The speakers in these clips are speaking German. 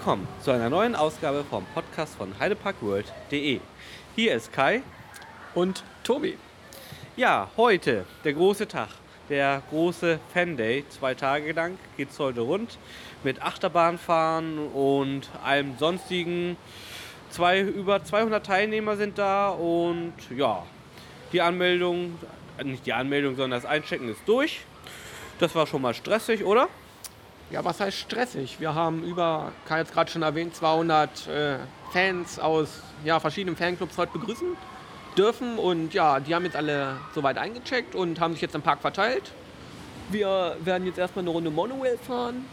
Willkommen zu einer neuen Ausgabe vom Podcast von heideparkworld.de. Hier ist Kai und Tobi. Ja, heute der große Tag, der große Fan Day. Zwei Tage lang geht es heute rund mit Achterbahnfahren und allem sonstigen. Zwei, über 200 Teilnehmer sind da und ja, die Anmeldung, nicht die Anmeldung, sondern das Einchecken ist durch. Das war schon mal stressig, oder? Ja, was heißt stressig? Wir haben über, Kai hat gerade schon erwähnt, 200 äh, Fans aus ja, verschiedenen Fanclubs heute begrüßen dürfen. Und ja, die haben jetzt alle soweit eingecheckt und haben sich jetzt im Park verteilt. Wir werden jetzt erstmal eine Runde Monorail fahren,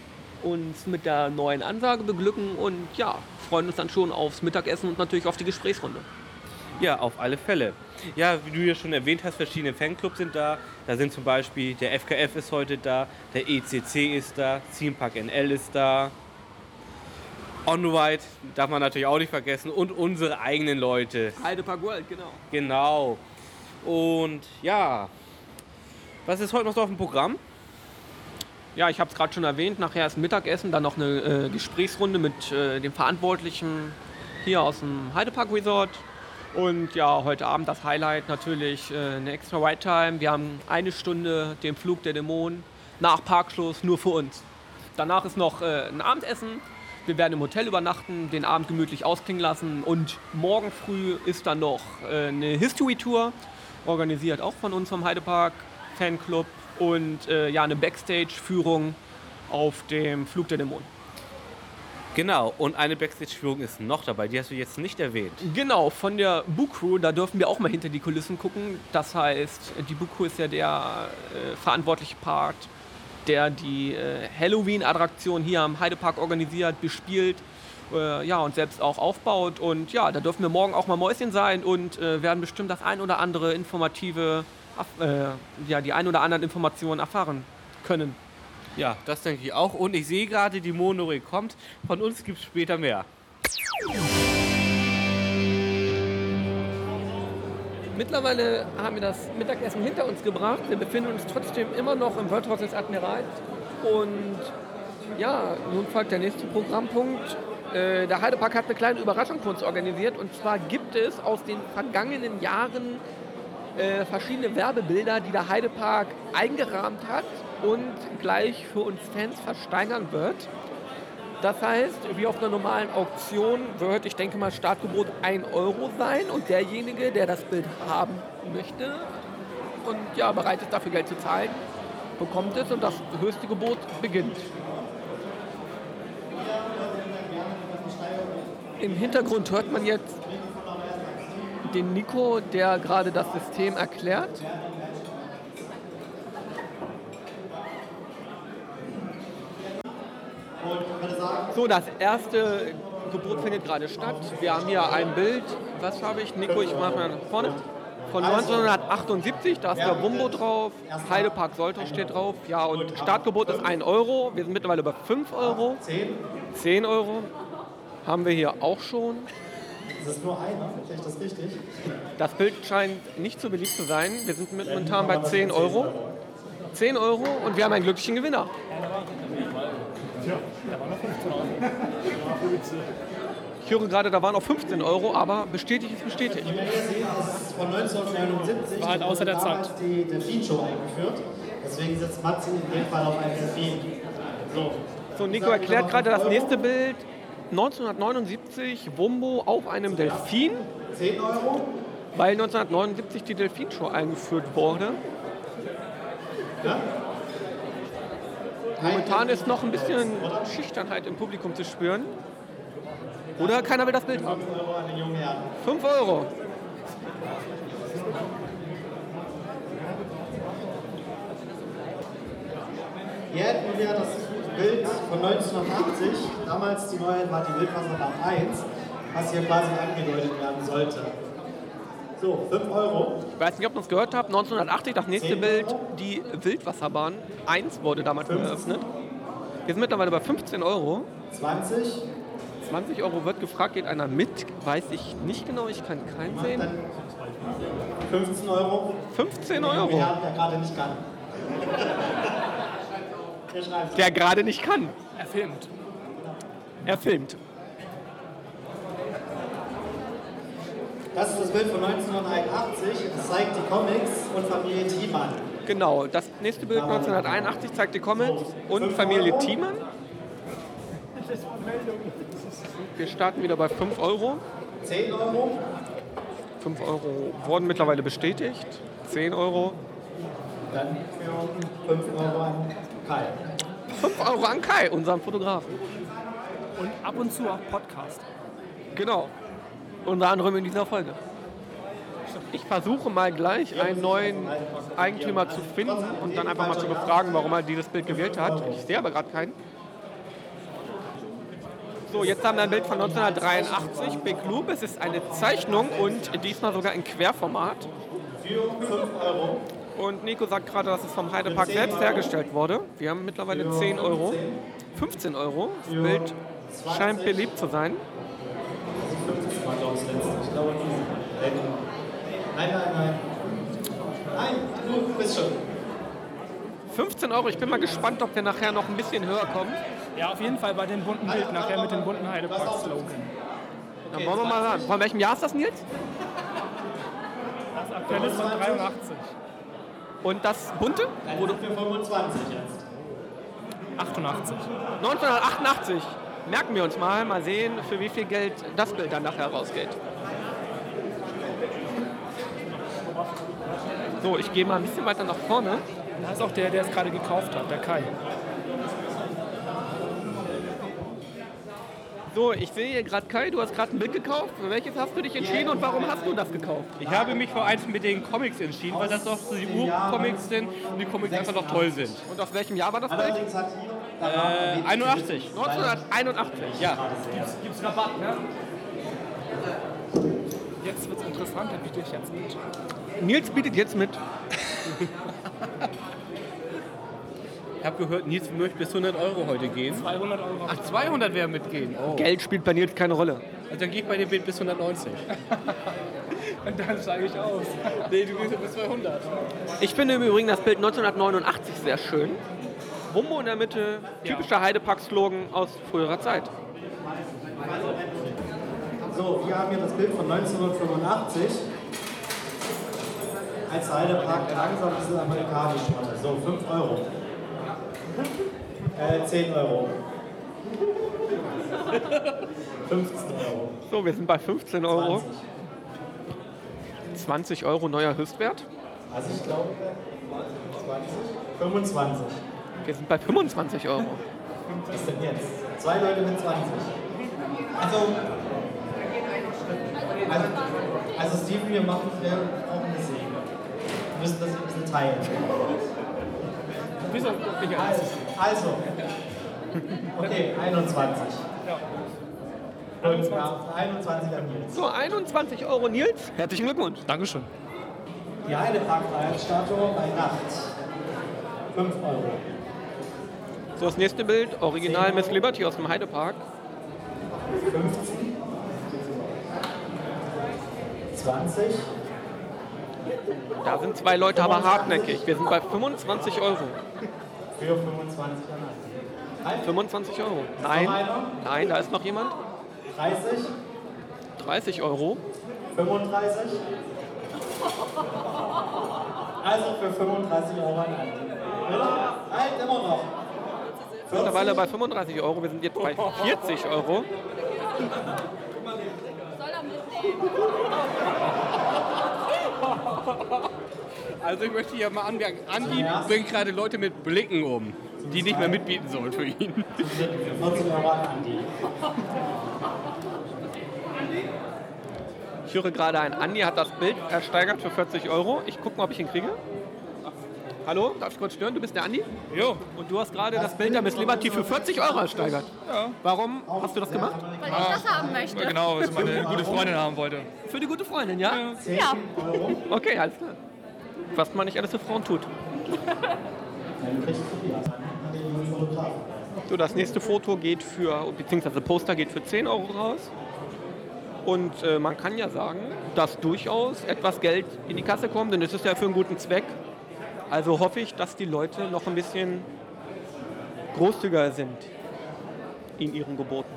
uns mit der neuen Ansage beglücken und ja, freuen uns dann schon aufs Mittagessen und natürlich auf die Gesprächsrunde. Ja, auf alle Fälle. Ja, wie du ja schon erwähnt hast, verschiedene Fanclubs sind da. Da sind zum Beispiel der FKF ist heute da, der ECC ist da, Theme Park NL ist da. On-Ride darf man natürlich auch nicht vergessen und unsere eigenen Leute. Heidepark World, genau. Genau. Und ja, was ist heute noch so auf dem Programm? Ja, ich habe es gerade schon erwähnt. Nachher ist Mittagessen, dann noch eine äh, Gesprächsrunde mit äh, dem Verantwortlichen hier aus dem Heidepark Resort. Und ja, heute Abend das Highlight natürlich äh, eine extra Ride Time. Wir haben eine Stunde den Flug der Dämonen nach Parkschluss nur für uns. Danach ist noch äh, ein Abendessen. Wir werden im Hotel übernachten, den Abend gemütlich ausklingen lassen und morgen früh ist dann noch äh, eine History Tour, organisiert auch von uns vom Heidepark Fanclub und äh, ja, eine Backstage-Führung auf dem Flug der Dämonen. Genau, und eine Backstage-Führung ist noch dabei, die hast du jetzt nicht erwähnt. Genau, von der Book Crew, da dürfen wir auch mal hinter die Kulissen gucken. Das heißt, die Book Crew ist ja der äh, verantwortliche Part, der die äh, Halloween-Attraktion hier am Heidepark organisiert, bespielt. Äh, ja, und selbst auch aufbaut. Und ja, da dürfen wir morgen auch mal Mäuschen sein und äh, werden bestimmt das ein oder andere informative, äh, ja, die ein oder anderen Informationen erfahren können. Ja, das denke ich auch. Und ich sehe gerade, die Monorail kommt. Von uns gibt es später mehr. Mittlerweile haben wir das Mittagessen hinter uns gebracht. Wir befinden uns trotzdem immer noch im Wirtshaus des Admirals. Und ja, nun folgt der nächste Programmpunkt. Äh, der Heidepark hat eine kleine Überraschung für uns organisiert. Und zwar gibt es aus den vergangenen Jahren äh, verschiedene Werbebilder, die der Heidepark eingerahmt hat und gleich für uns Fans versteigern wird. Das heißt, wie auf einer normalen Auktion wird, ich denke mal, Startgebot 1 Euro sein und derjenige, der das Bild haben möchte und ja, bereit ist, dafür Geld zu zahlen, bekommt es und das höchste Gebot beginnt. Im Hintergrund hört man jetzt den Nico, der gerade das System erklärt. So, das erste Gebot findet gerade statt. Wir haben hier ein Bild, was habe ich? Nico, ich mache mal nach vorne. Von 1978, da ist der Wumbo drauf, Heidepark Soltau steht drauf. Ja, und Startgebot ist 1 Euro. Wir sind mittlerweile bei 5 Euro. 10 Euro haben wir hier auch schon. Das ist nur einer, verstehe ich das richtig? Das Bild scheint nicht so beliebt zu sein. Wir sind momentan bei 10 Euro. 10 Euro und wir haben einen glücklichen Gewinner. Ich höre gerade, da waren auch 15 Euro, aber bestätigt ist bestätigt. Von 1979. War halt außer der Zeit. die Delfin-Show eingeführt. Deswegen sitzt Matzi in dem Fall auf einem Delfin. So. So, Nico erklärt gerade das nächste Bild. 1979 Wumbo auf einem Delfin, 10 Euro. weil 1979 die Delfinshow eingeführt wurde. Ja? Momentan ist noch ein bisschen Schüchternheit im Publikum zu spüren. Oder keiner will das Bild haben. 5 Euro an den jungen Herrn. 5 Euro. Hier hätten wir das Bild von 1980. Damals die neue war die Wildwasserbahn 1, was hier quasi angedeutet werden sollte. So, 5 Euro. Ich weiß nicht, ob ihr es gehört habt. 1980, das nächste Bild, die Wildwasserbahn 1 wurde damals eröffnet. Wir sind mittlerweile bei 15 Euro. 20. 20 Euro wird gefragt, geht einer mit? Weiß ich nicht genau, ich kann keinen sehen. Dann 15 Euro. 15 Der Euro, Herr, der gerade nicht kann. Der schreibt. der gerade nicht kann. Er filmt. Er filmt. Das ist das Bild von 1981. Das zeigt die Comics und Familie Thiemann. Genau, das nächste Bild 1981 zeigt die Comics und Familie Thiemann. Wir starten wieder bei 5 Euro. 10 Euro. 5 Euro wurden mittlerweile bestätigt. 10 Euro. Dann 5 Euro an Kai. 5 Euro an Kai, unserem Fotografen. Und ab und zu auch Podcast. Genau. Unter anderem in dieser Folge. Ich versuche mal gleich einen neuen Eigentümer zu finden und dann einfach mal zu befragen, warum er dieses Bild gewählt hat. Ich sehe aber gerade keinen. So, jetzt haben wir ein Bild von 1983, Big Loop. Es ist eine Zeichnung und diesmal sogar in Querformat. Für 5 Euro. Und Nico sagt gerade, dass es vom Heidepark selbst hergestellt wurde. Wir haben mittlerweile 10 Euro. 15 Euro. Das Bild scheint beliebt zu sein. Das glaube, Nein, nein, nein. Nein, du bist schon. 15 Euro. Ich bin mal gespannt, ob wir nachher noch ein bisschen höher kommen. Ja, auf jeden Fall bei dem bunten Bild nachher mit dem bunten Heidepark-Slogan. Dann wollen wir mal ran. Von welchem Jahr ist das, Nils? Das aktuelle ist von 83. Und das bunte? Nein, für 25 jetzt. 88. 1988. Merken wir uns mal, mal sehen, für wie viel Geld das Bild dann nachher rausgeht. So, ich gehe mal ein bisschen weiter nach vorne. Da ist auch der, der es gerade gekauft hat, der Kai. So, ich sehe hier gerade Kai, du hast gerade ein Bild gekauft. Für welches hast du dich entschieden und warum hast du das gekauft? Ich habe mich für eins mit den Comics entschieden, weil das doch so die Urcomics sind und die Comics einfach noch toll sind. Und aus welchem Jahr war das Bild? Äh, 81. 1981. Ja. Gibt's Rabatt, ne? Jetzt wird's interessant, dann biete ich jetzt mit. Nils bietet jetzt mit. Ich habe gehört, Nils möchte bis 100 Euro heute gehen. 200 Euro. Ach, 200 werden mitgehen. Oh. Geld spielt bei Nils keine Rolle. Also dann gehe ich bei dem Bild bis 190. Und dann steige ich aus. Nee, du gehst ja bis 200. Ich finde im Übrigen das Bild 1989 sehr schön. Wumbo in der Mitte, typischer Heidepark-Slogan aus früherer Zeit. So, wir haben hier das Bild von 1985. Als Heidepark langsam ein bisschen amerikanisch wurde. So, 5 Euro. Äh, 10 Euro. 15 Euro. So, wir sind bei 15 Euro. 20. 20 Euro neuer Höchstwert. Also ich glaube 20. 25. Wir sind bei 25 Euro. Was ist denn jetzt? Zwei Leute mit 20. Also, also, also Steven, wir machen, wir brauchen eine Säge. Wir müssen das ein bisschen teilen. Also, also. Okay, 21. Und ja, 21 an Nils. So, 21 Euro Nils. Herzlichen Glückwunsch. Dankeschön. Die Heidepark-Freiheitsstatue bei Nacht. 5 Euro. So, das nächste Bild, Original Miss Liberty aus dem Heidepark. 15. 20. Da sind zwei Leute aber hartnäckig. Wir sind bei 25 Euro. Für 25 an Halt. 25 Euro. Nein, nein, da ist noch jemand. 30. 30 Euro. 35. Also für 35 Euro. Bitte? Halt, immer noch. Mittlerweile bei 35 Euro. Wir sind jetzt bei 40 Euro. Also ich möchte hier mal anmerken, Andi bringt gerade Leute mit Blicken um, die nicht mehr mitbieten sollen für ihn. 14 Euro an Andi. Ich höre gerade ein Andi hat das Bild ersteigert für 40 Euro. Ich gucke mal, ob ich ihn kriege. Hallo, darf ich kurz stören? Du bist der Andi? Jo. Und du hast gerade das Bild der Miss Liberty für 40 Euro ersteigert. Ja. Warum hast du das gemacht? Weil ich das haben möchte. Genau, was meine gute Freundin haben wollte. Für die gute Freundin, ja? 10 Ja. Euro. Okay, alles klar. Was man nicht alles für Frauen tut. So, das nächste Foto geht für, beziehungsweise Poster geht für 10 Euro raus. Und äh, man kann ja sagen, dass durchaus etwas Geld in die Kasse kommt, denn es ist ja für einen guten Zweck. Also hoffe ich, dass die Leute noch ein bisschen großzügiger sind in ihren Geboten.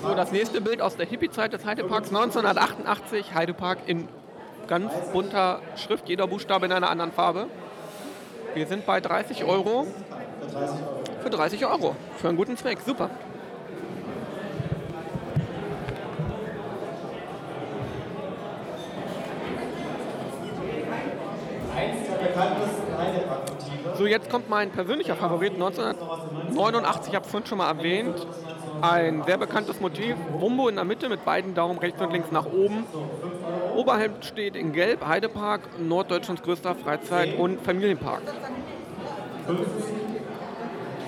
So, das nächste Bild aus der Hippie-Zeit des Heideparks 1988. Heidepark in ganz bunter Schrift, jeder Buchstabe in einer anderen Farbe. Wir sind bei 30 Euro. Für 30 Euro. Für einen guten Zweck. Super. Eins der bekanntesten Heidepark-Motive. So, jetzt kommt mein persönlicher Favorit 1989, ich habe es vorhin schon mal erwähnt. Ein sehr bekanntes Motiv, Wumbo in der Mitte mit beiden Daumen rechts und links nach oben. Oberhalb steht in Gelb Heidepark, Norddeutschlands größter Freizeit- und Familienpark.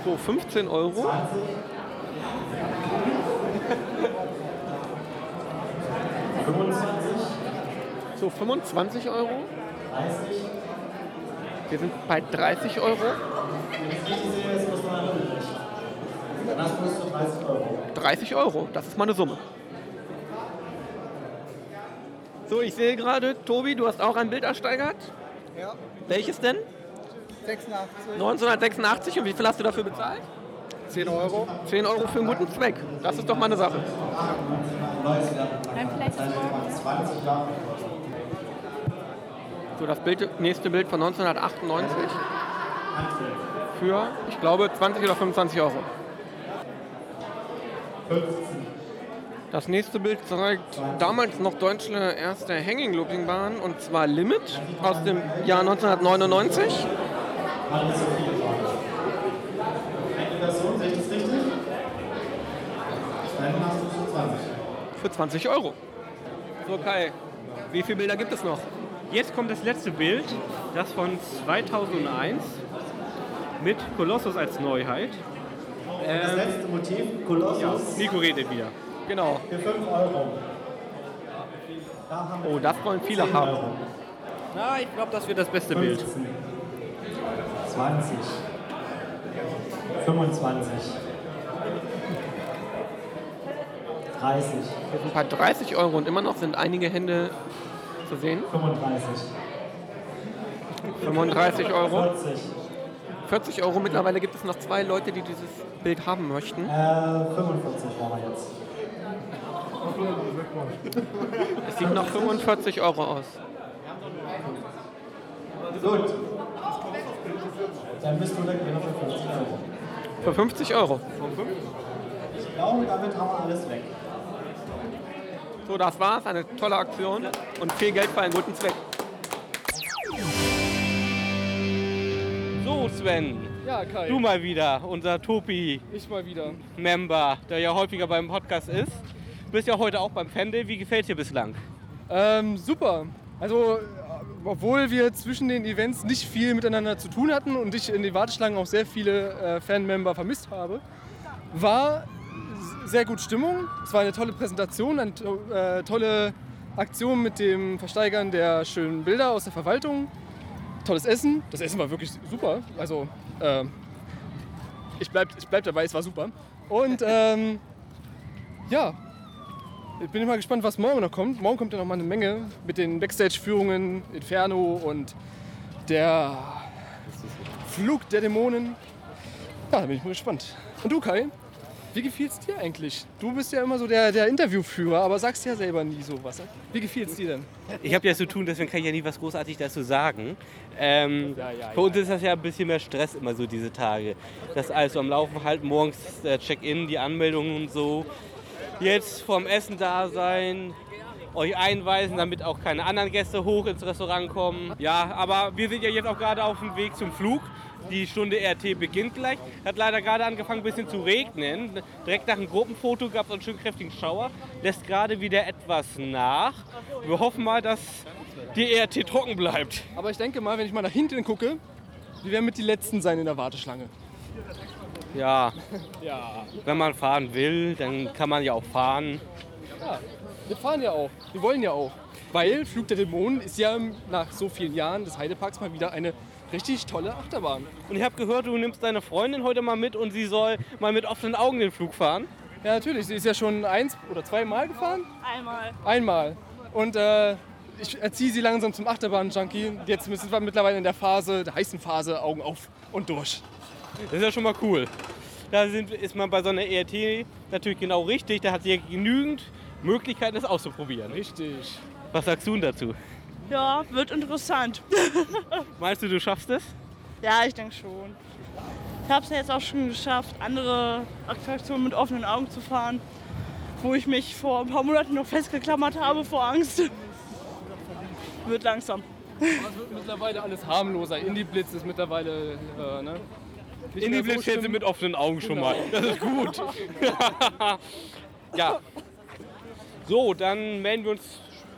So, 15 Euro. So, 25 Euro. Wir sind bei 30 Euro. Das kostet 30 Euro. 30 Euro, das ist meine Summe. So, ich sehe gerade, Tobi, du hast auch ein Bild ersteigert. Ja, Welches denn? 86. 1986 und wie viel hast du dafür bezahlt? 10 Euro. 10 Euro für einen guten Zweck. Das ist doch mal eine Sache. Dann vielleicht das morgen. So, das Bild, nächste Bild von 1998 für, ich glaube, 20 oder 25 Euro. Das nächste Bild zeigt damals noch deutsche erste Hanging Looping Bahn und zwar Limit aus dem Jahr 1999. Eine Person, sehe ich das richtig? Dann hast du schon 20. für 20 Euro. So Kai, wie viele Bilder gibt es noch? Jetzt kommt das letzte Bild, das von 2001 mit Kolossus als Neuheit. Das letzte Motiv, Kolossus, Nico redet wieder. Genau. für 5 Euro. Da Oh, das wollen viele 10 haben. Euro. Na, ich glaube, das wird das beste Bild. 15, 20, 25, 30, Wir sind bei 30 Euro und immer noch sind einige Hände zu sehen. 35, 35 Euro. 40, 40 Euro. Mittlerweile gibt es noch zwei Leute, die dieses Bild haben möchten. äh, 45 brauchen wir jetzt. Es sieht nach 45 Euro aus. Gut. Dann bist du da genau für 50 Euro. Für 50 Euro. Ich glaube, damit haben wir alles weg. So, das war's. Eine tolle Aktion und viel Geld für einen guten Zweck. So, Sven, Ja, Kai. du mal wieder, unser Topi-Member, Ich mal wieder. der ja häufiger beim Podcast ist. Du bist ja heute auch beim Fende. Wie gefällt dir bislang? Ähm, super. Also, äh, obwohl wir zwischen den Events nicht viel miteinander zu tun hatten und ich in den Warteschlangen auch sehr viele äh, Fanmember vermisst habe, war sehr gut Stimmung. Es war eine tolle Präsentation, eine to äh, tolle Aktion mit dem Versteigern der schönen Bilder aus der Verwaltung. Tolles Essen. Das Essen war wirklich super. Also, äh, ich bleib, ich bleib dabei, es war super. Und ähm, ja, ich bin immer gespannt, was morgen noch kommt. Morgen kommt ja noch mal eine Menge mit den Backstage-Führungen, Inferno und der Flug der Dämonen. Ja, da bin ich mal gespannt. Und du, Kai? Wie gefiel's dir eigentlich? Du bist ja immer so der, der Interviewführer, aber sagst ja selber nie sowas. Wie gefiel's dir denn? Ich habe ja zu tun, deswegen kann ich ja nie was großartig dazu sagen. Ähm, Ja, ja, für uns ist das ja ein bisschen mehr Stress immer so diese Tage. Das alles so am Laufen halt morgens der Check-in, die Anmeldungen und so. Jetzt vorm Essen da sein, euch einweisen, damit auch keine anderen Gäste hoch ins Restaurant kommen. Ja, aber wir sind ja jetzt auch gerade auf dem Weg zum Flug. Die Stunde RT beginnt gleich. Hat leider gerade angefangen, ein bisschen zu regnen. Direkt nach dem Gruppenfoto gab es einen schönen kräftigen Schauer. Lässt gerade wieder etwas nach. Wir hoffen mal, dass die RT trocken bleibt. Aber ich denke mal, wenn ich mal nach hinten gucke, wir werden mit die Letzten sein in der Warteschlange. Ja, Ja. wenn man fahren will, dann kann man ja auch fahren. Ja, wir fahren ja auch. Wir wollen ja auch. Weil Flug der Dämonen ist ja nach so vielen Jahren des Heideparks mal wieder eine richtig tolle Achterbahn. Und ich habe gehört, du nimmst deine Freundin heute mal mit und sie soll mal mit offenen Augen den Flug fahren. Ja, natürlich. Sie ist ja schon eins oder zweimal gefahren. Einmal. Einmal. Und äh, ich erziehe sie langsam zum Achterbahn-Junkie. Jetzt sind wir mittlerweile in der Phase, der heißen Phase, Augen auf und durch. Das ist ja schon mal cool. da sind, ist man bei so einer ERT natürlich genau richtig. Da hat sie ja genügend Möglichkeiten, das auszuprobieren. Richtig. Was sagst du denn dazu? Ja, wird interessant. Meinst du, du schaffst es? Ja, ich denke schon. Ich habe es ja jetzt auch schon geschafft, andere Attraktionen mit offenen Augen zu fahren, wo ich mich vor ein paar Monaten noch festgeklammert habe vor Angst. Wird langsam. Aber es wird mittlerweile alles harmloser. Indie-Blitz ist mittlerweile, äh, ne? Nicht In die mehr so Blitz fährt sie schlimm. mit offenen Augen schon mal. Das ist gut. ja. So, dann melden wir uns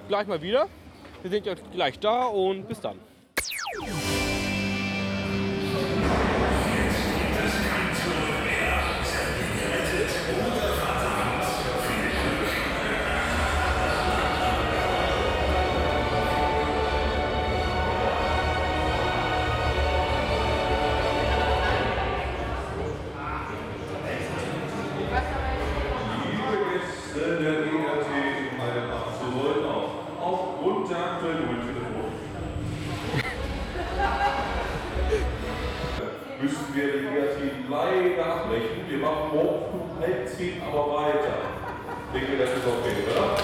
gleich mal wieder. Wir sind jetzt gleich da und bis dann. Halb zehn aber weiter. Denke, das ist okay, oder?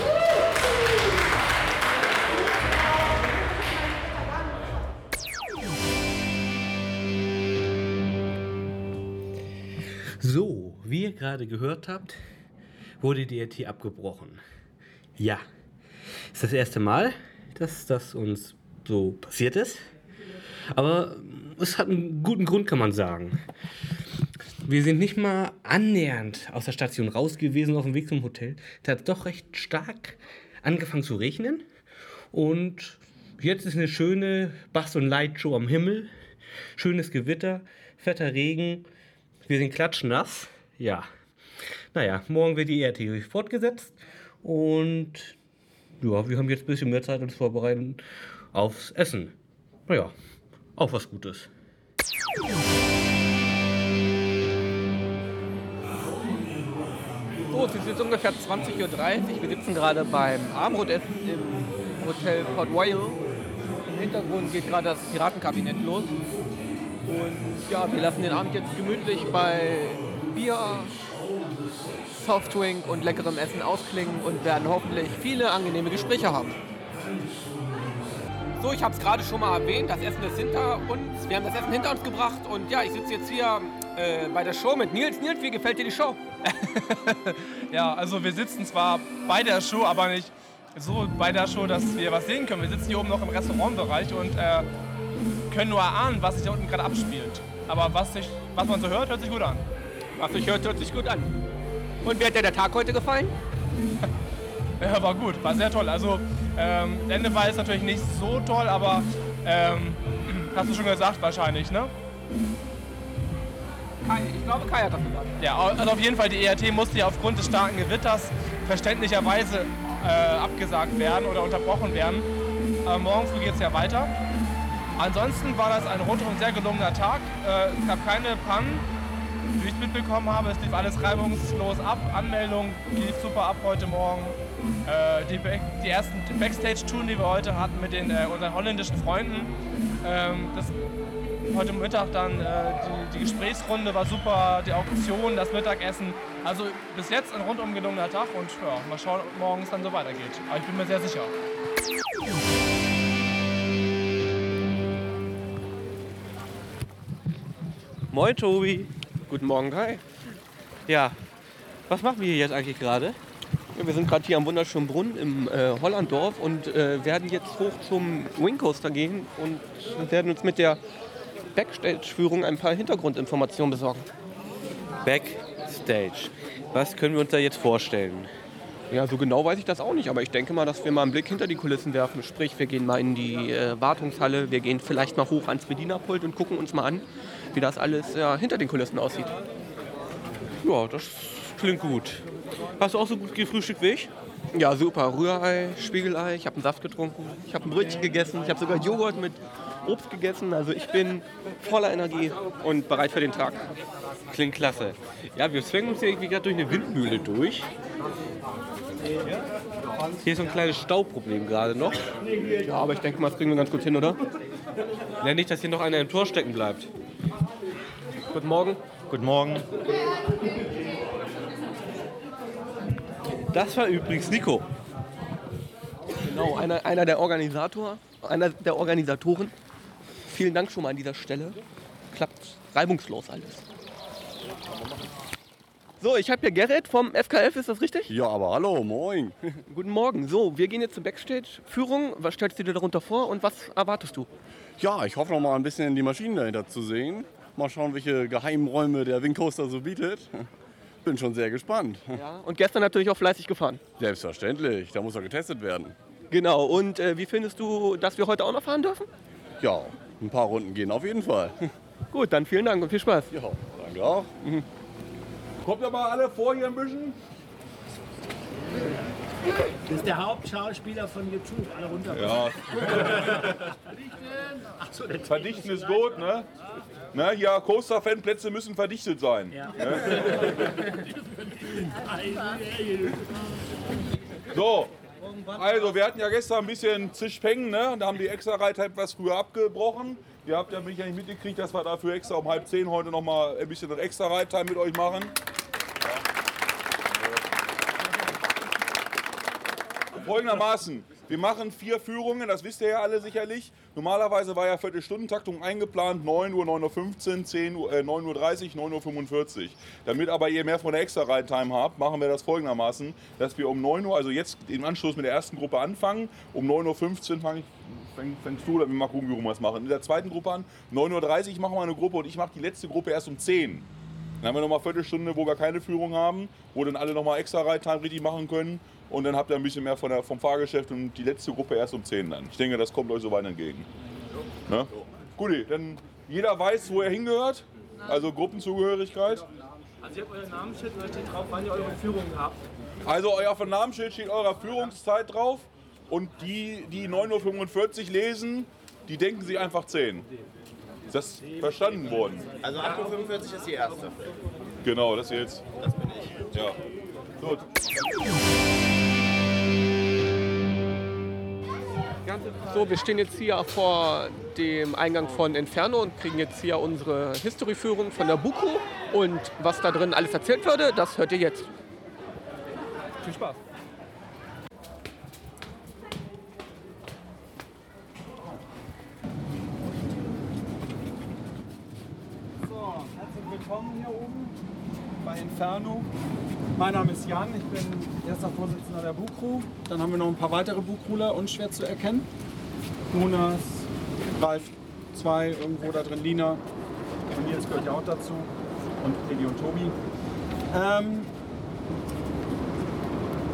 So, wie ihr gerade gehört habt, wurde die RT abgebrochen. Ja, ist das erste Mal, dass das uns so passiert ist. Aber es hat einen guten Grund, kann man sagen. Wir sind nicht mal annähernd aus der Station raus gewesen auf dem Weg zum Hotel. Es hat doch recht stark angefangen zu regnen. Und jetzt ist eine schöne Bass- und Lightshow am Himmel. Schönes Gewitter, fetter Regen. Wir sind klatschnass. Ja. Naja, morgen wird die ERT fortgesetzt. Und ja, wir haben jetzt ein bisschen mehr Zeit uns vorbereiten aufs Essen. Naja, auch was Gutes. Es ist jetzt ungefähr 20.30 Uhr. Wir sitzen gerade beim Abendbrotessen im Hotel Port Royal. Im Hintergrund geht gerade das Piratenkabinett los. Und ja, wir lassen den Abend jetzt gemütlich bei Bier, Softdrink und leckerem Essen ausklingen und werden hoffentlich viele angenehme Gespräche haben. So, ich habe es gerade schon mal erwähnt, das Essen ist hinter uns. Wir haben das Essen hinter uns gebracht und ja, ich sitze jetzt hier äh, bei der Show mit Nils. Nils, wie gefällt dir die Show? Ja, also wir sitzen zwar bei der Show, aber nicht so bei der Show, dass wir was sehen können. Wir sitzen hier oben noch im Restaurantbereich und äh, können nur erahnen, was sich da unten gerade abspielt. Aber was, sich, was man so hört, hört sich gut an. Was ich hört, hört sich gut an. Und wie hat dir der Tag heute gefallen? Ja, war gut, war sehr toll. Also ähm, Ende war jetzt natürlich nicht so toll, aber ähm, hast du schon gesagt wahrscheinlich, ne? Kai, ich glaube, Kai hat das gesagt. Ja, also auf jeden Fall, die ERT musste ja aufgrund des starken Gewitters verständlicherweise äh, abgesagt werden oder unterbrochen werden. Aber morgen früh geht es ja weiter. Ansonsten war das ein rundum sehr gelungener Tag. Äh, es gab keine Pannen, wie ich mitbekommen habe. Es lief alles reibungslos ab. Anmeldung lief super ab heute Morgen. Äh, die, die ersten Backstage-Touren, die wir heute hatten mit den, äh, unseren holländischen Freunden. Ähm, das heute Mittag dann äh, die, die Gesprächsrunde war super, die Auktion, das Mittagessen. Also bis jetzt ein rundum gelungener Tag und ja, mal schauen, ob morgen es dann so weitergeht. Aber ich bin mir sehr sicher. Moin Tobi. Guten Morgen, Kai. Ja, was machen wir hier jetzt eigentlich gerade? Ja, wir sind gerade hier am wunderschönen Brunnen im äh, Hollanddorf und äh, werden jetzt hoch zum Wingcoaster gehen und werden uns mit der Backstage-Führung ein paar Hintergrundinformationen besorgen. Backstage. Was können wir uns da jetzt vorstellen? Ja, so genau weiß ich das auch nicht, aber ich denke mal, dass wir mal einen Blick hinter die Kulissen werfen. Sprich, wir gehen mal in die äh, Wartungshalle, wir gehen vielleicht mal hoch ans Bedienerpult und gucken uns mal an, wie das alles ja, hinter den Kulissen aussieht. Ja, das klingt gut. Hast du auch so gut gefrühstückt wie ich? Ja, super. Rührei, Spiegelei, ich habe einen Saft getrunken, ich habe ein Brötchen gegessen, ich habe sogar Joghurt mit Obst gegessen. Also ich bin voller Energie und bereit für den Tag. Klingt klasse. Ja, wir zwängen uns hier irgendwie gerade durch eine Windmühle durch. Hier ist so ein kleines Stauproblem gerade noch. Ja, aber ich denke mal, das kriegen wir ganz gut hin, oder? Ja, nicht, dass hier noch einer im Tor stecken bleibt. Guten Morgen. Guten Morgen. Das war übrigens Nico. Genau, einer, einer der Organisator, einer der Organisatoren. Vielen Dank schon mal an dieser Stelle. Klappt reibungslos alles. So, ich habe hier Gerrit vom FKF, ist das richtig? Ja, aber hallo, moin. Guten Morgen. So, wir gehen jetzt zur Backstage-Führung. Was stellst du dir darunter vor und was erwartest du? Ja, ich hoffe noch mal ein bisschen die Maschinen dahinter zu sehen. Mal schauen, welche Geheimräume der Wingcoaster so bietet. Bin schon sehr gespannt. Ja, und gestern natürlich auch fleißig gefahren. Selbstverständlich, da muss er getestet werden. Genau, und äh, wie findest du, dass wir heute auch noch fahren dürfen? Ja, ein paar Runden gehen auf jeden Fall. Gut, dann vielen Dank und viel Spaß. Ja, danke auch. Kommt ihr mal alle vor hier ein bisschen? Das ist der Hauptschauspieler von YouTube. Alle runter. Ja. So, Verdichten ist gut, ne? Ne, ja, Coaster-Fanplätze müssen verdichtet sein. Ja. So, also wir hatten ja gestern ein bisschen Zischpengen, ne? Da haben die extra Reiter etwas früher abgebrochen. Ihr habt ja mich ja nicht mitgekriegt, dass wir dafür extra um halb zehn heute noch mal ein bisschen extra Reittime mit euch machen. Folgendermaßen, wir machen vier Führungen, das wisst ihr ja alle sicherlich. Normalerweise war ja Viertelstundentaktung eingeplant, 9 Uhr, 9.15 Uhr, 10 Uhr, äh, 9.30 Uhr, 9.45 Uhr. Damit aber ihr mehr von der extra Ride-Time habt, machen wir das folgendermaßen, dass wir um 9 Uhr, also jetzt im Anschluss mit der ersten Gruppe anfangen, um 9.15 Uhr fange ich fäng, fängst du oder wir mal gucken, wie rum wir es machen. In der zweiten Gruppe an, 9.30 Uhr machen wir eine Gruppe und ich mache die letzte Gruppe erst um 10 Uhr. Dann haben wir nochmal eine Viertelstunde, wo wir keine Führung haben, wo dann alle nochmal extra Ride-Time richtig machen können. Und dann habt ihr ein bisschen mehr von der, vom Fahrgeschäft und die letzte Gruppe erst um 10 dann. Ich denke, das kommt euch so weit entgegen. Ne? Guti, dann jeder weiß, wo er hingehört. Also Gruppenzugehörigkeit. Also ihr habt euer Namensschild und da steht drauf, wann ihr eure Führungen habt. Also euer Namensschild steht eurer Führungszeit drauf. Und die, die 9.45 Uhr lesen, die denken sich einfach 10. Ist das verstanden worden? Also 8.45 Uhr ist die erste. Genau, das jetzt. Das bin ich. Ja. Gut. So, wir stehen jetzt hier vor dem Eingang von Inferno und kriegen jetzt hier unsere History-Führung von der Buku. Und was da drin alles erzählt würde, das hört ihr jetzt. Viel Spaß. So, herzlich willkommen hier oben bei Inferno. Mein Name ist Jan, ich bin erster Vorsitzender der Buchcrew. Dann haben wir noch ein paar weitere Buchcrewler, unschwer zu erkennen. Jonas, Ralf 2, irgendwo da drin, Lina. Und Nils gehört ja auch dazu. Und Lili und Tobi. Ähm,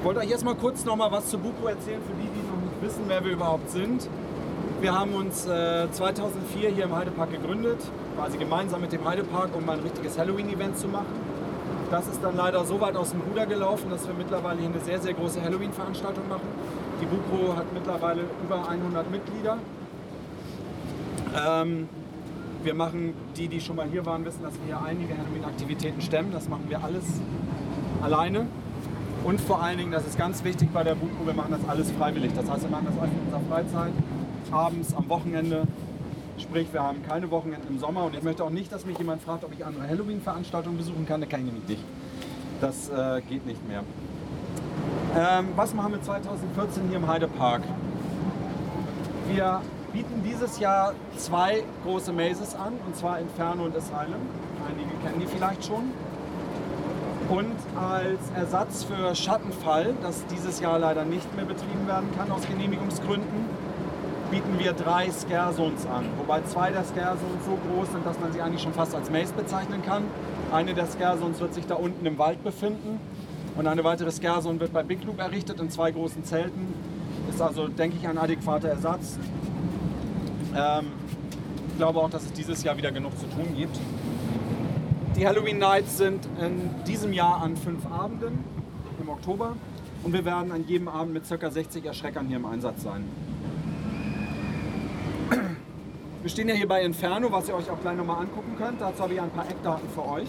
wollte euch erstmal kurz noch mal was zur Buchcrew erzählen, für die, die noch nicht wissen, wer wir überhaupt sind. Wir haben uns äh, 2004 hier im Heidepark gegründet, quasi gemeinsam mit dem Heidepark, um ein richtiges Halloween-Event zu machen. Das ist dann leider so weit aus dem Ruder gelaufen, dass wir mittlerweile hier eine sehr, sehr große Halloween-Veranstaltung machen. Die Bupro hat mittlerweile über 100 Mitglieder. Ähm, wir machen, die, die schon mal hier waren, wissen, dass wir hier einige Halloween-Aktivitäten stemmen. Das machen wir alles alleine. Und vor allen Dingen, das ist ganz wichtig bei der Bupro, wir machen das alles freiwillig. Das heißt, wir machen das alles in unserer Freizeit, abends, am Wochenende. Sprich, wir haben keine Wochenenden im Sommer und ich möchte auch nicht, dass mich jemand fragt, ob ich andere Halloween-Veranstaltungen besuchen kann. Das kann ich nämlich nicht. Das äh, geht nicht mehr. Ähm, was machen wir 2014 hier im Heidepark? Wir bieten dieses Jahr zwei große Mazes an, und zwar Inferno und Asylum. Einige kennen die vielleicht schon. Und als Ersatz für Schattenfall, das dieses Jahr leider nicht mehr betrieben werden kann aus Genehmigungsgründen, bieten wir drei Scare Zones an. Wobei zwei der Scare Zones so groß sind, dass man sie eigentlich schon fast als Maze bezeichnen kann. Eine der Scare Zones wird sich da unten im Wald befinden. Und eine weitere Scare Zone wird bei Big Loop errichtet in zwei großen Zelten. Ist also, denke ich, ein adäquater Ersatz. Ähm, ich glaube auch, dass es dieses Jahr wieder genug zu tun gibt. Die Halloween Nights sind in diesem Jahr an fünf Abenden im Oktober. Und wir werden an jedem Abend mit ca. 60 Erschreckern hier im Einsatz sein. Wir stehen ja hier bei Inferno, was ihr euch auch gleich nochmal angucken könnt. Dazu habe ich ein paar Eckdaten für euch.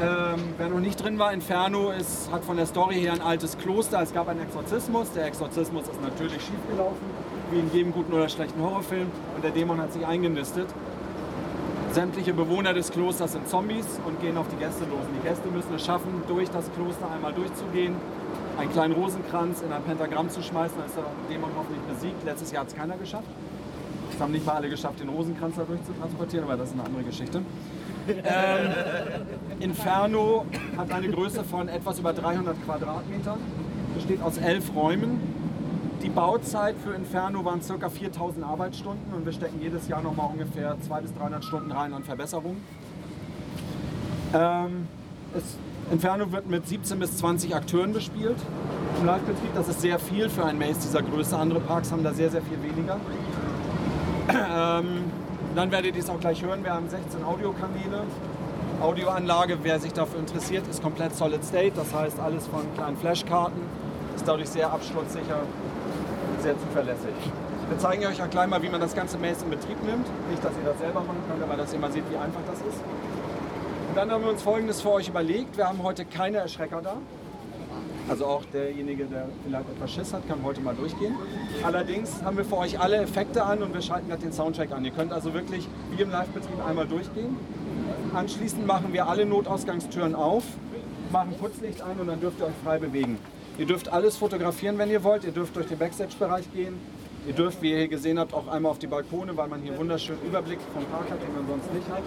Ähm, wer noch nicht drin war, Inferno ist, hat von der Story her ein altes Kloster. Es gab einen Exorzismus. Der Exorzismus ist natürlich schiefgelaufen, wie in jedem guten oder schlechten Horrorfilm. Und der Dämon hat sich eingenistet. sämtliche Bewohner des Klosters sind Zombies und gehen auf die Gäste los. Die Gäste müssen es schaffen, durch das Kloster einmal durchzugehen, einen kleinen Rosenkranz in ein Pentagramm zu schmeißen, dann ist der Dämon hoffentlich besiegt. Letztes Jahr hat es keiner geschafft. Es haben nicht mal alle geschafft, den Rosenkranz da durchzutransportieren, aber das ist eine andere Geschichte. Ähm, Inferno hat eine Größe von etwas über 300 Quadratmetern, besteht aus elf Räumen. Die Bauzeit für Inferno waren ca. 4000 Arbeitsstunden und wir stecken jedes Jahr noch mal ungefähr 200 bis 300 Stunden rein an Verbesserungen. Ähm, Inferno wird mit 17 bis 20 Akteuren bespielt. Im Live-Betrieb, das ist sehr viel für ein Maze dieser Größe. Andere Parks haben da sehr, sehr viel weniger. Ähm, dann werdet ihr es auch gleich hören. Wir haben 16 Audiokanäle. Audioanlage, wer sich dafür interessiert, ist komplett Solid State. Das heißt, alles von kleinen Flashkarten. Ist dadurch sehr absturzsicher, sehr zuverlässig. Wir zeigen euch auch gleich mal, wie man das ganze Maze in Betrieb nimmt. Nicht, dass ihr das selber machen könnt, aber dass ihr mal seht, wie einfach das ist. Und dann haben wir uns Folgendes für euch überlegt. Wir haben heute keine Erschrecker da. Also auch derjenige, der vielleicht etwas Schiss hat, kann heute mal durchgehen. Allerdings haben wir für euch alle Effekte an und wir schalten gerade den Soundcheck an. Ihr könnt also wirklich wie im Live-Betrieb einmal durchgehen. Anschließend machen wir alle Notausgangstüren auf, machen Putzlicht ein und dann dürft ihr euch frei bewegen. Ihr dürft alles fotografieren, wenn ihr wollt. Ihr dürft durch den Backstage-Bereich gehen. Ihr dürft, wie ihr hier gesehen habt, auch einmal auf die Balkone, weil man hier wunderschönen Überblick vom Park hat, den man sonst nicht hat.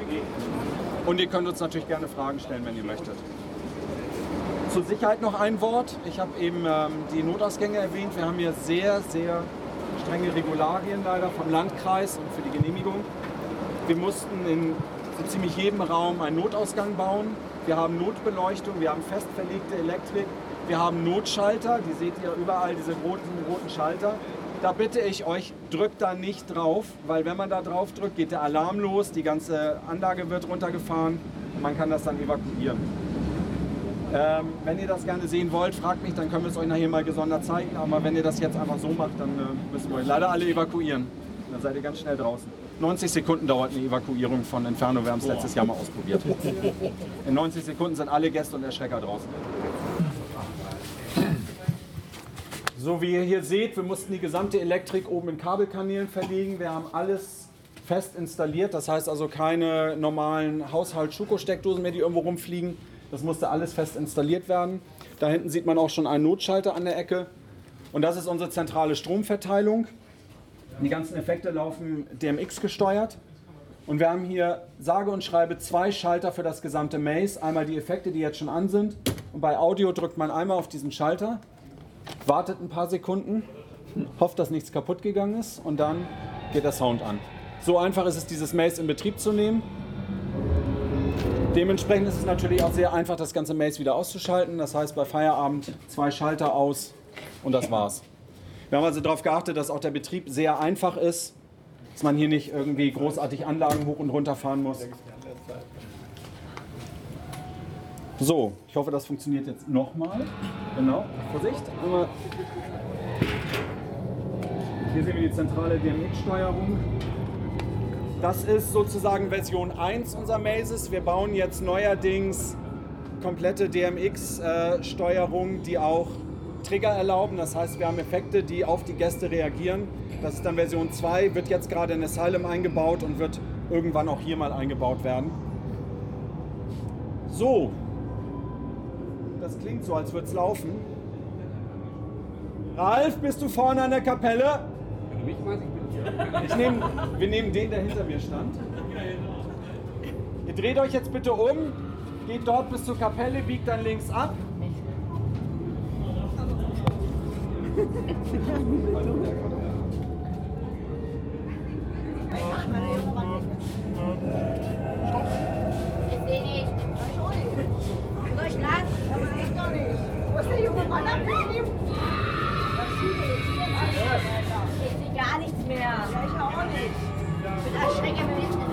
Und ihr könnt uns natürlich gerne Fragen stellen, wenn ihr möchtet. Zur Sicherheit noch ein Wort. Ich habe eben ähm, die Notausgänge erwähnt. Wir haben hier sehr, sehr strenge Regularien leider vom Landkreis und für die Genehmigung. Wir mussten in so ziemlich jedem Raum einen Notausgang bauen. Wir haben Notbeleuchtung, wir haben fest verlegte Elektrik, wir haben Notschalter. Die seht ihr überall, diese roten, roten Schalter. Da bitte ich euch, drückt da nicht drauf, weil wenn man da drauf drückt, geht der Alarm los, die ganze Anlage wird runtergefahren und man kann das dann evakuieren. Ähm, wenn ihr das gerne sehen wollt, fragt mich, dann können wir es euch nachher mal gesondert zeigen. Aber wenn ihr das jetzt einfach so macht, dann äh, müssen wir euch leider alle evakuieren. Dann seid ihr ganz schnell draußen. 90 Sekunden dauert eine Evakuierung von Inferno. Wir haben es letztes Jahr mal ausprobiert. In 90 Sekunden sind alle Gäste und Erschrecker draußen. So wie ihr hier seht, wir mussten die gesamte Elektrik oben in Kabelkanälen verlegen. Wir haben alles fest installiert. Das heißt also keine normalen Haushalt-Schuko-Steckdosen mehr, die irgendwo rumfliegen. Das musste alles fest installiert werden. Da hinten sieht man auch schon einen Notschalter an der Ecke. Und das ist unsere zentrale Stromverteilung. Die ganzen Effekte laufen DMX gesteuert. Und wir haben hier sage und schreibe zwei Schalter für das gesamte Maze. Einmal die Effekte, die jetzt schon an sind. Und bei Audio drückt man einmal auf diesen Schalter, wartet ein paar Sekunden, hofft, dass nichts kaputt gegangen ist und dann geht der Sound an. So einfach ist es, dieses Maze in Betrieb zu nehmen. Dementsprechend ist es natürlich auch sehr einfach, das ganze Maze wieder auszuschalten. Das heißt, bei Feierabend zwei Schalter aus und das war's. Wir haben also darauf geachtet, dass auch der Betrieb sehr einfach ist, dass man hier nicht irgendwie großartig Anlagen hoch und runter fahren muss. So, ich hoffe, das funktioniert jetzt nochmal. Genau, Vorsicht. Hier sehen wir die zentrale DMX-Steuerung. Das ist sozusagen Version 1 unserer Mazes. Wir bauen jetzt neuerdings komplette DMX-Steuerung, die auch Trigger erlauben. Das heißt, wir haben Effekte, die auf die Gäste reagieren. Das ist dann Version 2, wird jetzt gerade in Asylum eingebaut und wird irgendwann auch hier mal eingebaut werden. So, das klingt so, als würde es laufen. Ralf, bist du vorne an der Kapelle? Du mich meinst, ich nehm, wir nehmen den, der hinter mir stand. Ihr dreht euch jetzt bitte um, geht dort bis zur Kapelle, biegt dann links ab. Ich bin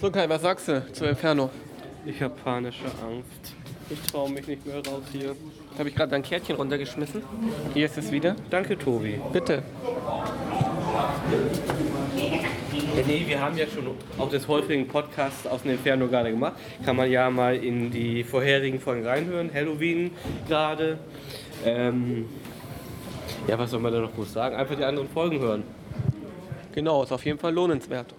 So Kai, was sagst du zu Inferno? Ich habe panische Angst. Ich traue mich nicht mehr raus hier. Habe ich gerade dein Kärtchen runtergeschmissen? Hier ist es wieder. Danke, Tobi. Bitte. Ja, nee, wir haben ja schon auch des häufigen Podcasts aus dem Inferno gerade gemacht. Kann man ja mal in die vorherigen Folgen reinhören. Halloween gerade. Ähm, ja, was soll man da noch groß sagen? Einfach die anderen Folgen hören. Genau, ist auf jeden Fall lohnenswert.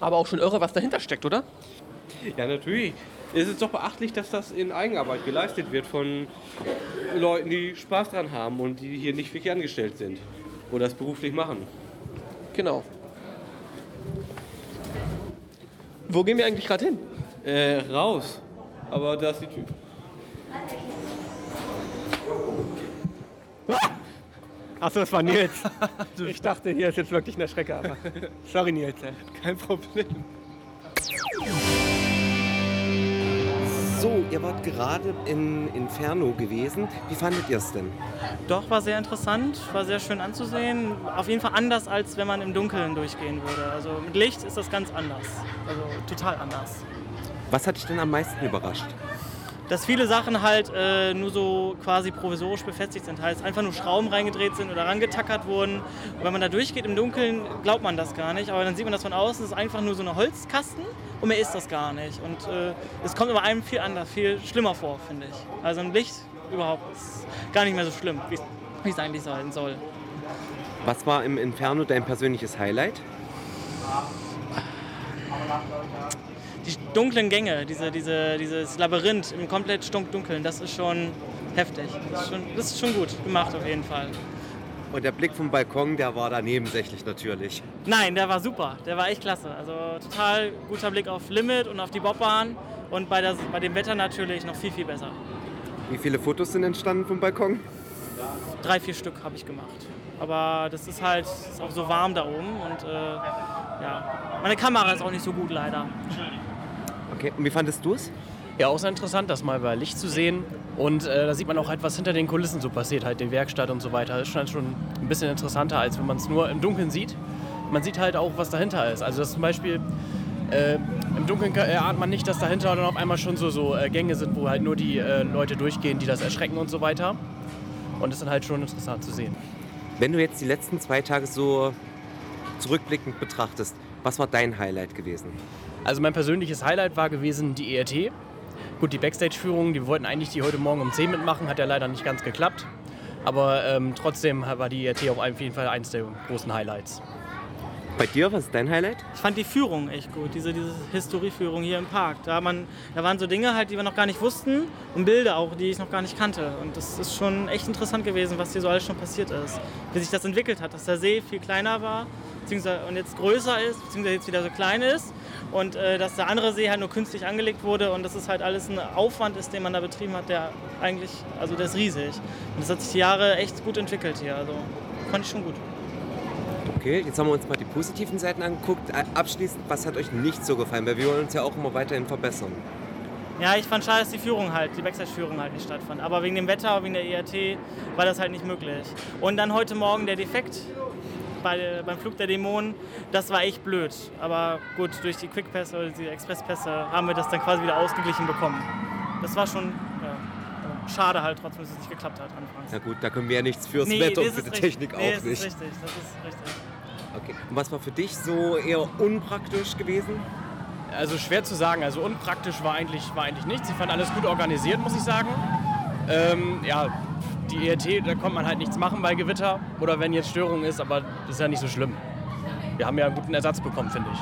Aber auch schon irre, was dahinter steckt, oder? Ja, natürlich. Es ist doch beachtlich, dass das in Eigenarbeit geleistet wird von Leuten, die Spaß dran haben und die hier nicht wirklich angestellt sind oder das beruflich machen. Genau. Wo gehen wir eigentlich gerade hin? Äh, raus. Aber da ist die Tür. Achso, das war Nils. Ich dachte, hier ist jetzt wirklich eine Schrecke. Aber sorry, Nils. Kein Problem. So, ihr wart gerade in Inferno gewesen. Wie fandet ihr es denn? Doch, war sehr interessant, war sehr schön anzusehen. Auf jeden Fall anders, als wenn man im Dunkeln durchgehen würde. Also mit Licht ist das ganz anders. Also total anders. Was hat dich denn am meisten überrascht? Dass viele Sachen halt äh, nur so quasi provisorisch befestigt sind. Heißt einfach nur Schrauben reingedreht sind oder rangetackert wurden. Und wenn man da durchgeht im Dunkeln, glaubt man das gar nicht. Aber dann sieht man das von außen, es ist einfach nur so eine Holzkasten und mehr ist das gar nicht. Und äh, es kommt aber einem viel anders, viel schlimmer vor, finde ich. Also im Licht überhaupt ist gar nicht mehr so schlimm, wie es eigentlich sein soll. Was war im Inferno dein persönliches Highlight? Die dunklen Gänge, diese, diese, dieses Labyrinth im komplett stunkdunkeln, das ist schon heftig. Das ist schon, das ist schon gut gemacht auf jeden Fall. Und der Blick vom Balkon, der war da nebensächlich natürlich. Nein, der war super. Der war echt klasse. Also total guter Blick auf Limit und auf die Bobbahn. Und bei, der, bei dem Wetter natürlich noch viel, viel besser. Wie viele Fotos sind entstanden vom Balkon? Drei, vier Stück habe ich gemacht. Aber das ist halt ist auch so warm da oben. Und äh, ja, meine Kamera ist auch nicht so gut leider. Okay, und wie fandest du es? Ja, auch sehr interessant, das mal bei Licht zu sehen. Und äh, da sieht man auch halt, was hinter den Kulissen so passiert, halt die Werkstatt und so weiter. Das ist schon, schon ein bisschen interessanter, als wenn man es nur im Dunkeln sieht. Man sieht halt auch, was dahinter ist. Also dass zum Beispiel äh, im Dunkeln erahnt man nicht, dass dahinter dann auf einmal schon so, so äh, Gänge sind, wo halt nur die äh, Leute durchgehen, die das erschrecken und so weiter. Und das ist dann halt schon interessant zu sehen. Wenn du jetzt die letzten zwei Tage so zurückblickend betrachtest, was war dein Highlight gewesen? Also mein persönliches Highlight war gewesen die ERT. Gut, die Backstage-Führung, die wollten eigentlich die heute Morgen um 10 mitmachen, hat ja leider nicht ganz geklappt. Aber ähm, trotzdem war die ERT auf jeden Fall eines der großen Highlights. Bei dir, was ist dein Highlight? Ich fand die Führung echt gut, diese, diese Historieführung hier im Park. Da, man, da waren so Dinge halt, die wir noch gar nicht wussten und Bilder auch, die ich noch gar nicht kannte. Und das ist schon echt interessant gewesen, was hier so alles schon passiert ist. Wie sich das entwickelt hat, dass der See viel kleiner war beziehungsweise, und jetzt größer ist, beziehungsweise jetzt wieder so klein ist. Und äh, dass der andere See halt nur künstlich angelegt wurde und dass es halt alles ein Aufwand ist, den man da betrieben hat, der eigentlich, also der ist riesig. Und das hat sich die Jahre echt gut entwickelt hier. Also fand ich schon gut. Okay, jetzt haben wir uns mal die positiven Seiten angeguckt. Abschließend, was hat euch nicht so gefallen? Weil wir wollen uns ja auch immer weiterhin verbessern. Ja, ich fand schade, dass die Führung halt, die Backstage-Führung halt nicht stattfand. Aber wegen dem Wetter, wegen der ERT war das halt nicht möglich. Und dann heute Morgen der Defekt bei, beim Flug der Dämonen, das war echt blöd. Aber gut, durch die Quickpässe oder die Expresspässe haben wir das dann quasi wieder ausgeglichen bekommen. Das war schon ja, schade halt trotzdem, dass es nicht geklappt hat anfangs. Na gut, da können wir ja nichts fürs Nee, Wetter das und für die richtig. Technik nee, auch das nicht. Ist richtig, das ist richtig. Okay. Und was war für dich so eher unpraktisch gewesen? Also schwer zu sagen. Also unpraktisch war eigentlich, war eigentlich nichts. Ich fand alles gut organisiert, muss ich sagen. Ähm, ja, die ERT, da kommt man halt nichts machen bei Gewitter oder wenn jetzt Störung ist, aber das ist ja nicht so schlimm. Wir haben ja einen guten Ersatz bekommen, finde ich.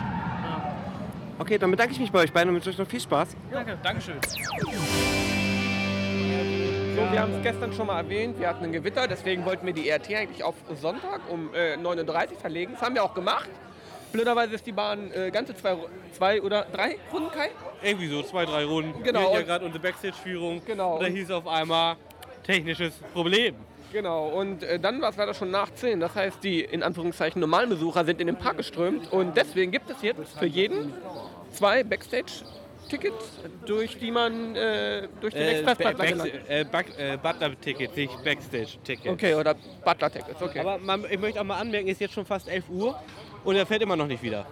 Okay, dann bedanke ich mich bei euch beiden und wünsche euch noch viel Spaß. Danke. Dankeschön. So, wir haben es gestern schon mal erwähnt, wir hatten ein Gewitter, deswegen wollten wir die ERT eigentlich auf Sonntag um äh, 9.30 Uhr verlegen. Das haben wir auch gemacht. Blöderweise ist die Bahn äh, ganze zwei, zwei oder drei Runden, Kai? Irgendwie so, zwei, drei Runden. Genau. Wir hatten ja gerade unsere Backstage-Führung. Genau. Und da hieß auf einmal technisches Problem. Genau, und äh, dann war es leider schon nach 10. Das heißt, die in Anführungszeichen normalen Besucher sind in den Park geströmt. Und deswegen gibt es jetzt für jeden zwei Backstage Tickets, durch die man äh, durch den Äh, Express Butler Backsta- gelangt. äh, Back- äh, Butler-Ticket, nicht Backstage-Ticket. Okay, oder Butler-Tickets, okay. Aber man, ich möchte auch mal anmerken, es ist jetzt schon fast 11 Uhr und er fährt immer noch nicht wieder.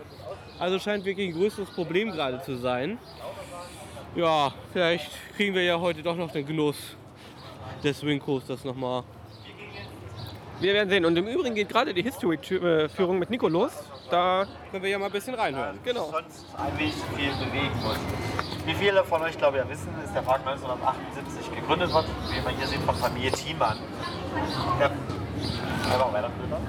Also scheint wirklich ein größeres Problem gerade zu sein. Ja, vielleicht kriegen wir ja heute doch noch den Genuss des Swing Coasters nochmal. Wir werden sehen. Und im Übrigen geht gerade die History-Führung mit Nico los. Da können wir ja mal ein bisschen reinhören. Genau. sonst ein wenig viel bewegen muss. Wie viele von euch, glaube ich, ja wissen, ist der Park 1978 gegründet worden, wie man hier sieht, von Familie Thiemann. Der Einfach weiter, Peter.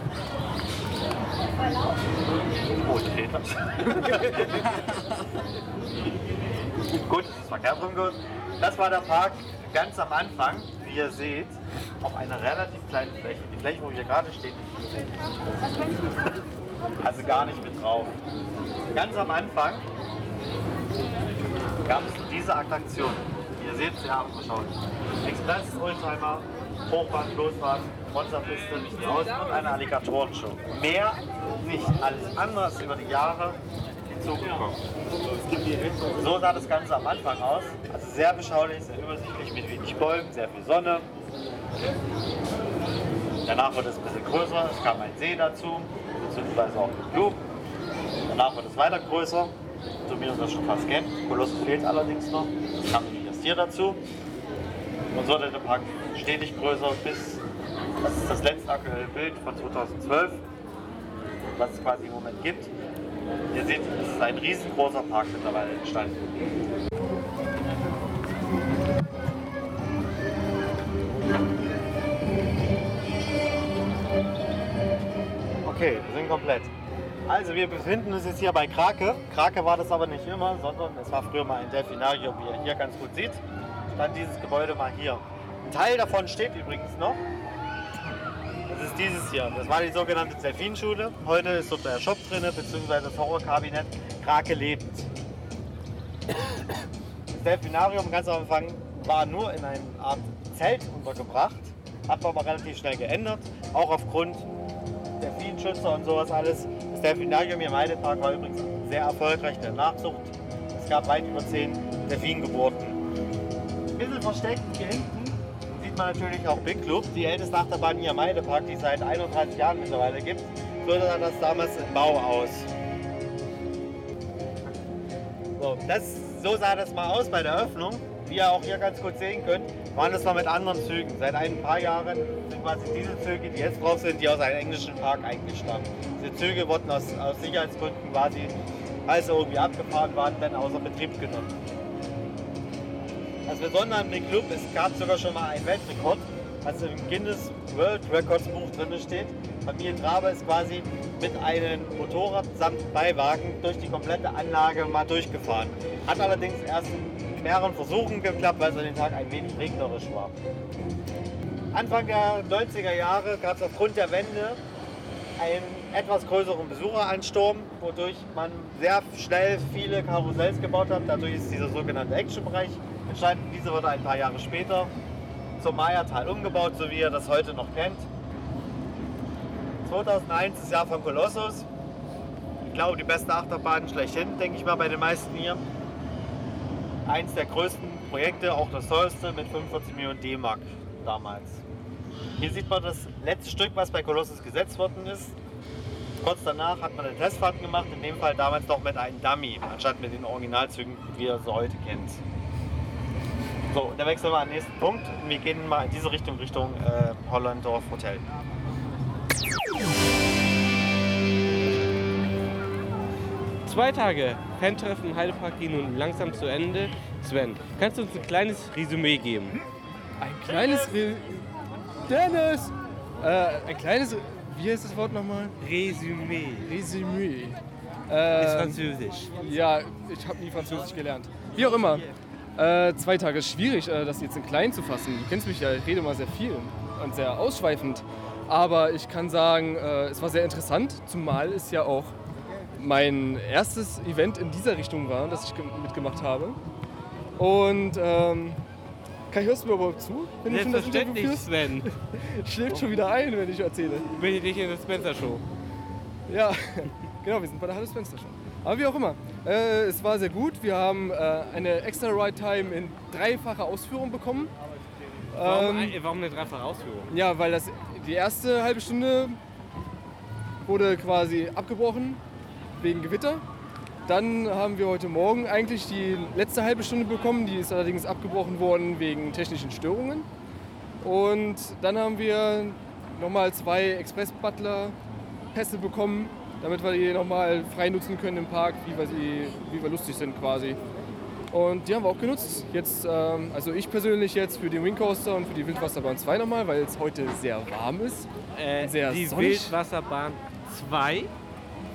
Oh, Peter. Gut, das war kein gut. Das war der Park ganz am Anfang, wie ihr seht, auf einer relativ kleinen Fläche. Die Fläche, wo wir gerade stehen, also gar nicht mit drauf. Ganz am Anfang gab es diese Attraktion. Ihr seht sie haben geschaut. Express, Oldtimer, Hochbahn, Floßbahn, Monsterpiste raus und eine Alligatorenshow. Mehr nicht. Alles andere ist über die Jahre hinzugekommen. So sah das Ganze am Anfang aus. Also sehr beschaulich, sehr übersichtlich, mit wenig Bäumen, sehr viel Sonne. Danach wurde es ein bisschen größer, es kam ein See dazu, beziehungsweise auch mit Blumen. Danach wird es weiter größer, man das schon fast kennt. Kolossus fehlt allerdings noch, das kam nämlich erst hier dazu. Und so wurde der Park stetig größer bis, das ist das letzte aktuelle Bild von 2012, was es quasi im Moment gibt. Ihr seht, es ist ein riesengroßer Park mittlerweile entstanden. Okay, wir sind komplett. Also wir befinden uns jetzt hier bei Krake. Krake war das aber nicht immer, sondern es war früher mal ein Delfinarium, wie ihr hier ganz gut seht. Stand dieses Gebäude mal hier. Ein Teil davon steht übrigens noch. Das ist dieses hier. Das war die sogenannte Delfinschule. Heute ist dort der Shop drin, beziehungsweise das Horrorkabinett Krake lebend. Das Delfinarium ganz am Anfang war nur in einer Art Zelt untergebracht, hat aber relativ schnell geändert, auch aufgrund Delfinschützer und sowas alles. Das Delfinarium im Heidepark war übrigens sehr erfolgreich in der Nachzucht. Es gab weit über zehn Delfingeburten. Ein bisschen versteckt hier hinten sieht man natürlich auch Big Club, die älteste Achterbahn hier im Heidepark, die es seit 31 Jahren mittlerweile gibt. So sah das damals im Bau aus. So, das, so sah das mal aus bei der Öffnung. Wie ihr auch hier ganz gut sehen könnt, waren das mal mit anderen Zügen. Seit ein paar Jahren sind quasi diese Züge, die jetzt drauf sind, die aus einem englischen Park eigentlich stammen. Diese Züge wurden aus, aus Sicherheitsgründen quasi, als sie irgendwie abgefahren waren, dann außer Betrieb genommen. Das Besondere am Big Club, es gab sogar schon mal einen Weltrekord, was im Guinness World Records Buch drin steht. Familie Traber ist quasi mit einem Motorrad samt Beiwagen durch die komplette Anlage mal durchgefahren. Hat allerdings erst in mehreren Versuchen geklappt, weil es an dem Tag ein wenig regnerisch war. Anfang der 90er Jahre gab es aufgrund der Wende einen etwas größeren Besucheransturm, wodurch man sehr schnell viele Karussells gebaut hat. Dadurch ist dieser sogenannte Action-Bereich entstanden. Diese wurde ein paar Jahre später zum Maya-Tal umgebaut, so wie ihr das heute noch kennt. 2001 das Jahr von Colossus. Ich glaube, die beste Achterbahn schlechthin, denke ich mal, bei den meisten hier. Eins der größten Projekte, auch das teuerste, mit 45 Millionen D-Mark damals. Hier sieht man das letzte Stück, was bei Colossus gesetzt worden ist. Kurz danach hat man eine Testfahrt gemacht, in dem Fall damals noch mit einem Dummy, anstatt mit den Originalzügen, wie ihr sie heute kennt. So, dann wechseln wir an den nächsten Punkt. Wir gehen mal in diese Richtung, Richtung äh, Hollandorf Hotel. Zwei Tage Fan-Treffen Heidepark gehen nun langsam zu Ende. Sven, kannst du uns ein kleines Resümee geben? Ein kleines Re Dennis! Äh, ein kleines. Wie heißt das Wort nochmal? Resümee. Resümee. Ist Äh, Französisch. Ja, ich habe nie Französisch gelernt. Wie auch immer. Äh, zwei Tage ist schwierig, äh, das jetzt in klein zu fassen. Du kennst mich ja, ich rede mal sehr viel und sehr ausschweifend. Aber ich kann sagen, äh, es war sehr interessant, zumal es ja auch mein erstes Event in dieser Richtung war, das ich ge- mitgemacht habe. Und ähm, kann ich hörst du mir überhaupt zu? Wenn du schon das Interview führst? Sven. Schläft schon wieder ein, wenn ich erzähle. Bin ich nicht in der Spencer Show. Ja, genau, wir sind bei der Hallo Spencer schon. Aber wie auch immer. Äh, es war sehr gut. Wir haben äh, eine extra Ride Time in dreifacher Ausführung bekommen. Warum, Ähm, warum eine dreifache Ausführung? ja, weil das die erste halbe Stunde wurde quasi abgebrochen wegen Gewitter. Dann haben wir heute Morgen eigentlich die letzte halbe Stunde bekommen, die ist allerdings abgebrochen worden wegen technischen Störungen. Und dann haben wir nochmal zwei Express-Butler-Pässe bekommen, damit wir die nochmal frei nutzen können im Park, wie wir, sie, wie wir lustig sind quasi. Und die haben wir auch genutzt. Jetzt, ähm, also ich persönlich jetzt für den Wing Coaster und für die Wildwasserbahn 2 nochmal, weil es heute sehr warm ist. Äh, sehr die sonnig. Wildwasserbahn 2?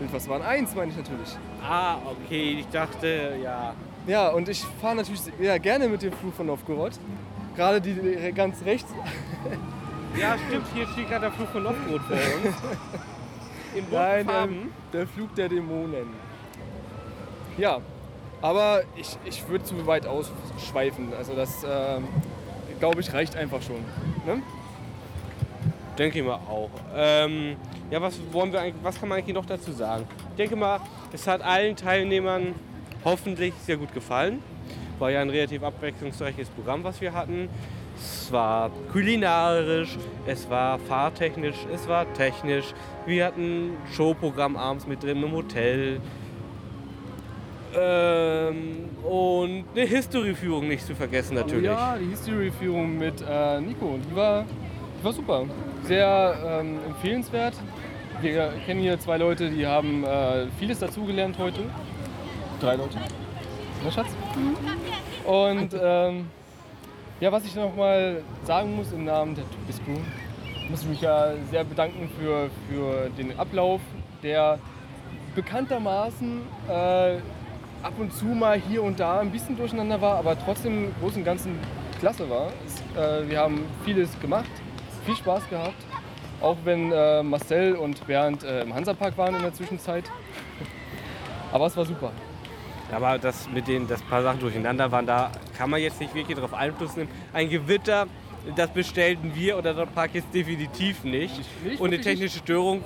Wildwasserbahn 1 meine ich natürlich. Ah, okay, ich dachte, ja. Ja, und ich fahre natürlich sehr gerne mit dem Flug von Novgorod. Gerade die ganz rechts. Ja, stimmt, hier steht gerade der Flug von Novgorod vor uns. In Nein, Farben. ähm, der Flug der Dämonen. Ja, aber ich, ich würde zu weit ausschweifen. Also das, ähm, glaube ich, reicht einfach schon. Ne? Denke ich mal auch. Ähm, ja, was, wollen wir eigentlich, was kann man eigentlich noch dazu sagen? Ich denke mal, es hat allen Teilnehmern hoffentlich sehr gut gefallen. War ja ein relativ abwechslungsreiches Programm, was wir hatten. Es war kulinarisch, es war fahrtechnisch, es war technisch. Wir hatten ein Showprogramm abends mit drin im Hotel. Ähm, und eine History-Führung nicht zu vergessen natürlich. Oh ja, die History-Führung mit äh, Nico. Die war, war super. Sehr ähm, empfehlenswert. Wir kennen hier zwei Leute, die haben äh, vieles dazugelernt heute. Drei Leute. Ne, Schatz? Und ähm, ja, was ich noch mal sagen muss im Namen der Crew, muss ich mich ja sehr bedanken für, für den Ablauf, der bekanntermaßen äh, ab und zu mal hier und da ein bisschen durcheinander war, aber trotzdem im Großen und Ganzen klasse war. Es, äh, wir haben vieles gemacht, viel Spaß gehabt, auch wenn äh, Marcel und Bernd äh, im Hansapark waren in der Zwischenzeit. Aber es war super. Aber das mit den, dass ein paar Sachen durcheinander waren, da kann man jetzt nicht wirklich darauf Einfluss nehmen. Ein Gewitter, das bestellten wir oder der Park jetzt definitiv nicht. nicht, Und eine technische Störung,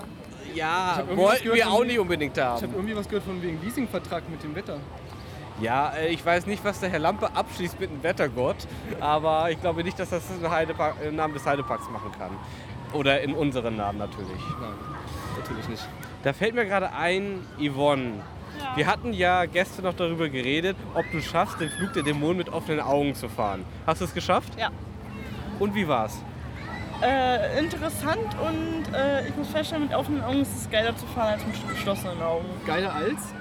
ja, wollten wir auch nicht unbedingt Ich habe haben. irgendwie was gehört von wegen Leasingvertrag mit dem Wetter. Ja, äh, ich weiß nicht, was der Herr Lampe abschließt mit dem Wettergott, aber ich glaube nicht, dass das im Heidepark, im Namen des Heideparks machen kann. Oder in unserem Namen natürlich. Nein, natürlich nicht. Da fällt mir gerade ein, Yvonne. Wir hatten ja gestern noch darüber geredet, ob du schaffst, den Flug der Dämonen mit offenen Augen zu fahren. Hast du es geschafft? Ja. Und wie war's? Äh, interessant und äh, ich muss feststellen, mit offenen Augen ist es geiler zu fahren als mit geschlossenen Augen. Geiler als?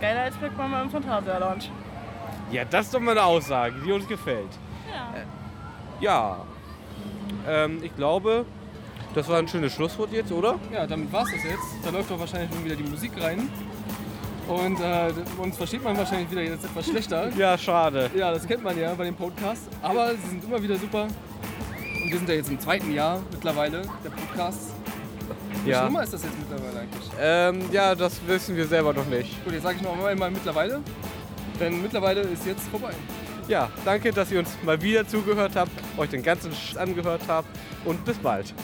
Geiler als Black Mama im Phantasialand. Ja, das ist doch mal eine Aussage, die uns gefällt. Ja. Ja, ähm, ich glaube, das war ein schönes Schlusswort jetzt, oder? Ja, damit war's das jetzt. Da läuft doch wahrscheinlich nun wieder die Musik rein. Und äh, uns versteht man wahrscheinlich wieder jetzt etwas schlechter. Ja, schade. Ja, das kennt man ja bei den Podcasts. Aber sie sind immer wieder super. Und wir sind ja jetzt im zweiten Jahr mittlerweile der Podcasts. Wie Ja. Nummer ist das jetzt mittlerweile eigentlich? Ähm, ja, das wissen wir selber noch nicht. Gut, jetzt sage ich noch einmal mittlerweile. Denn mittlerweile ist jetzt vorbei. Ja, danke, dass ihr uns mal wieder zugehört habt, euch den ganzen Sch angehört habt und bis bald.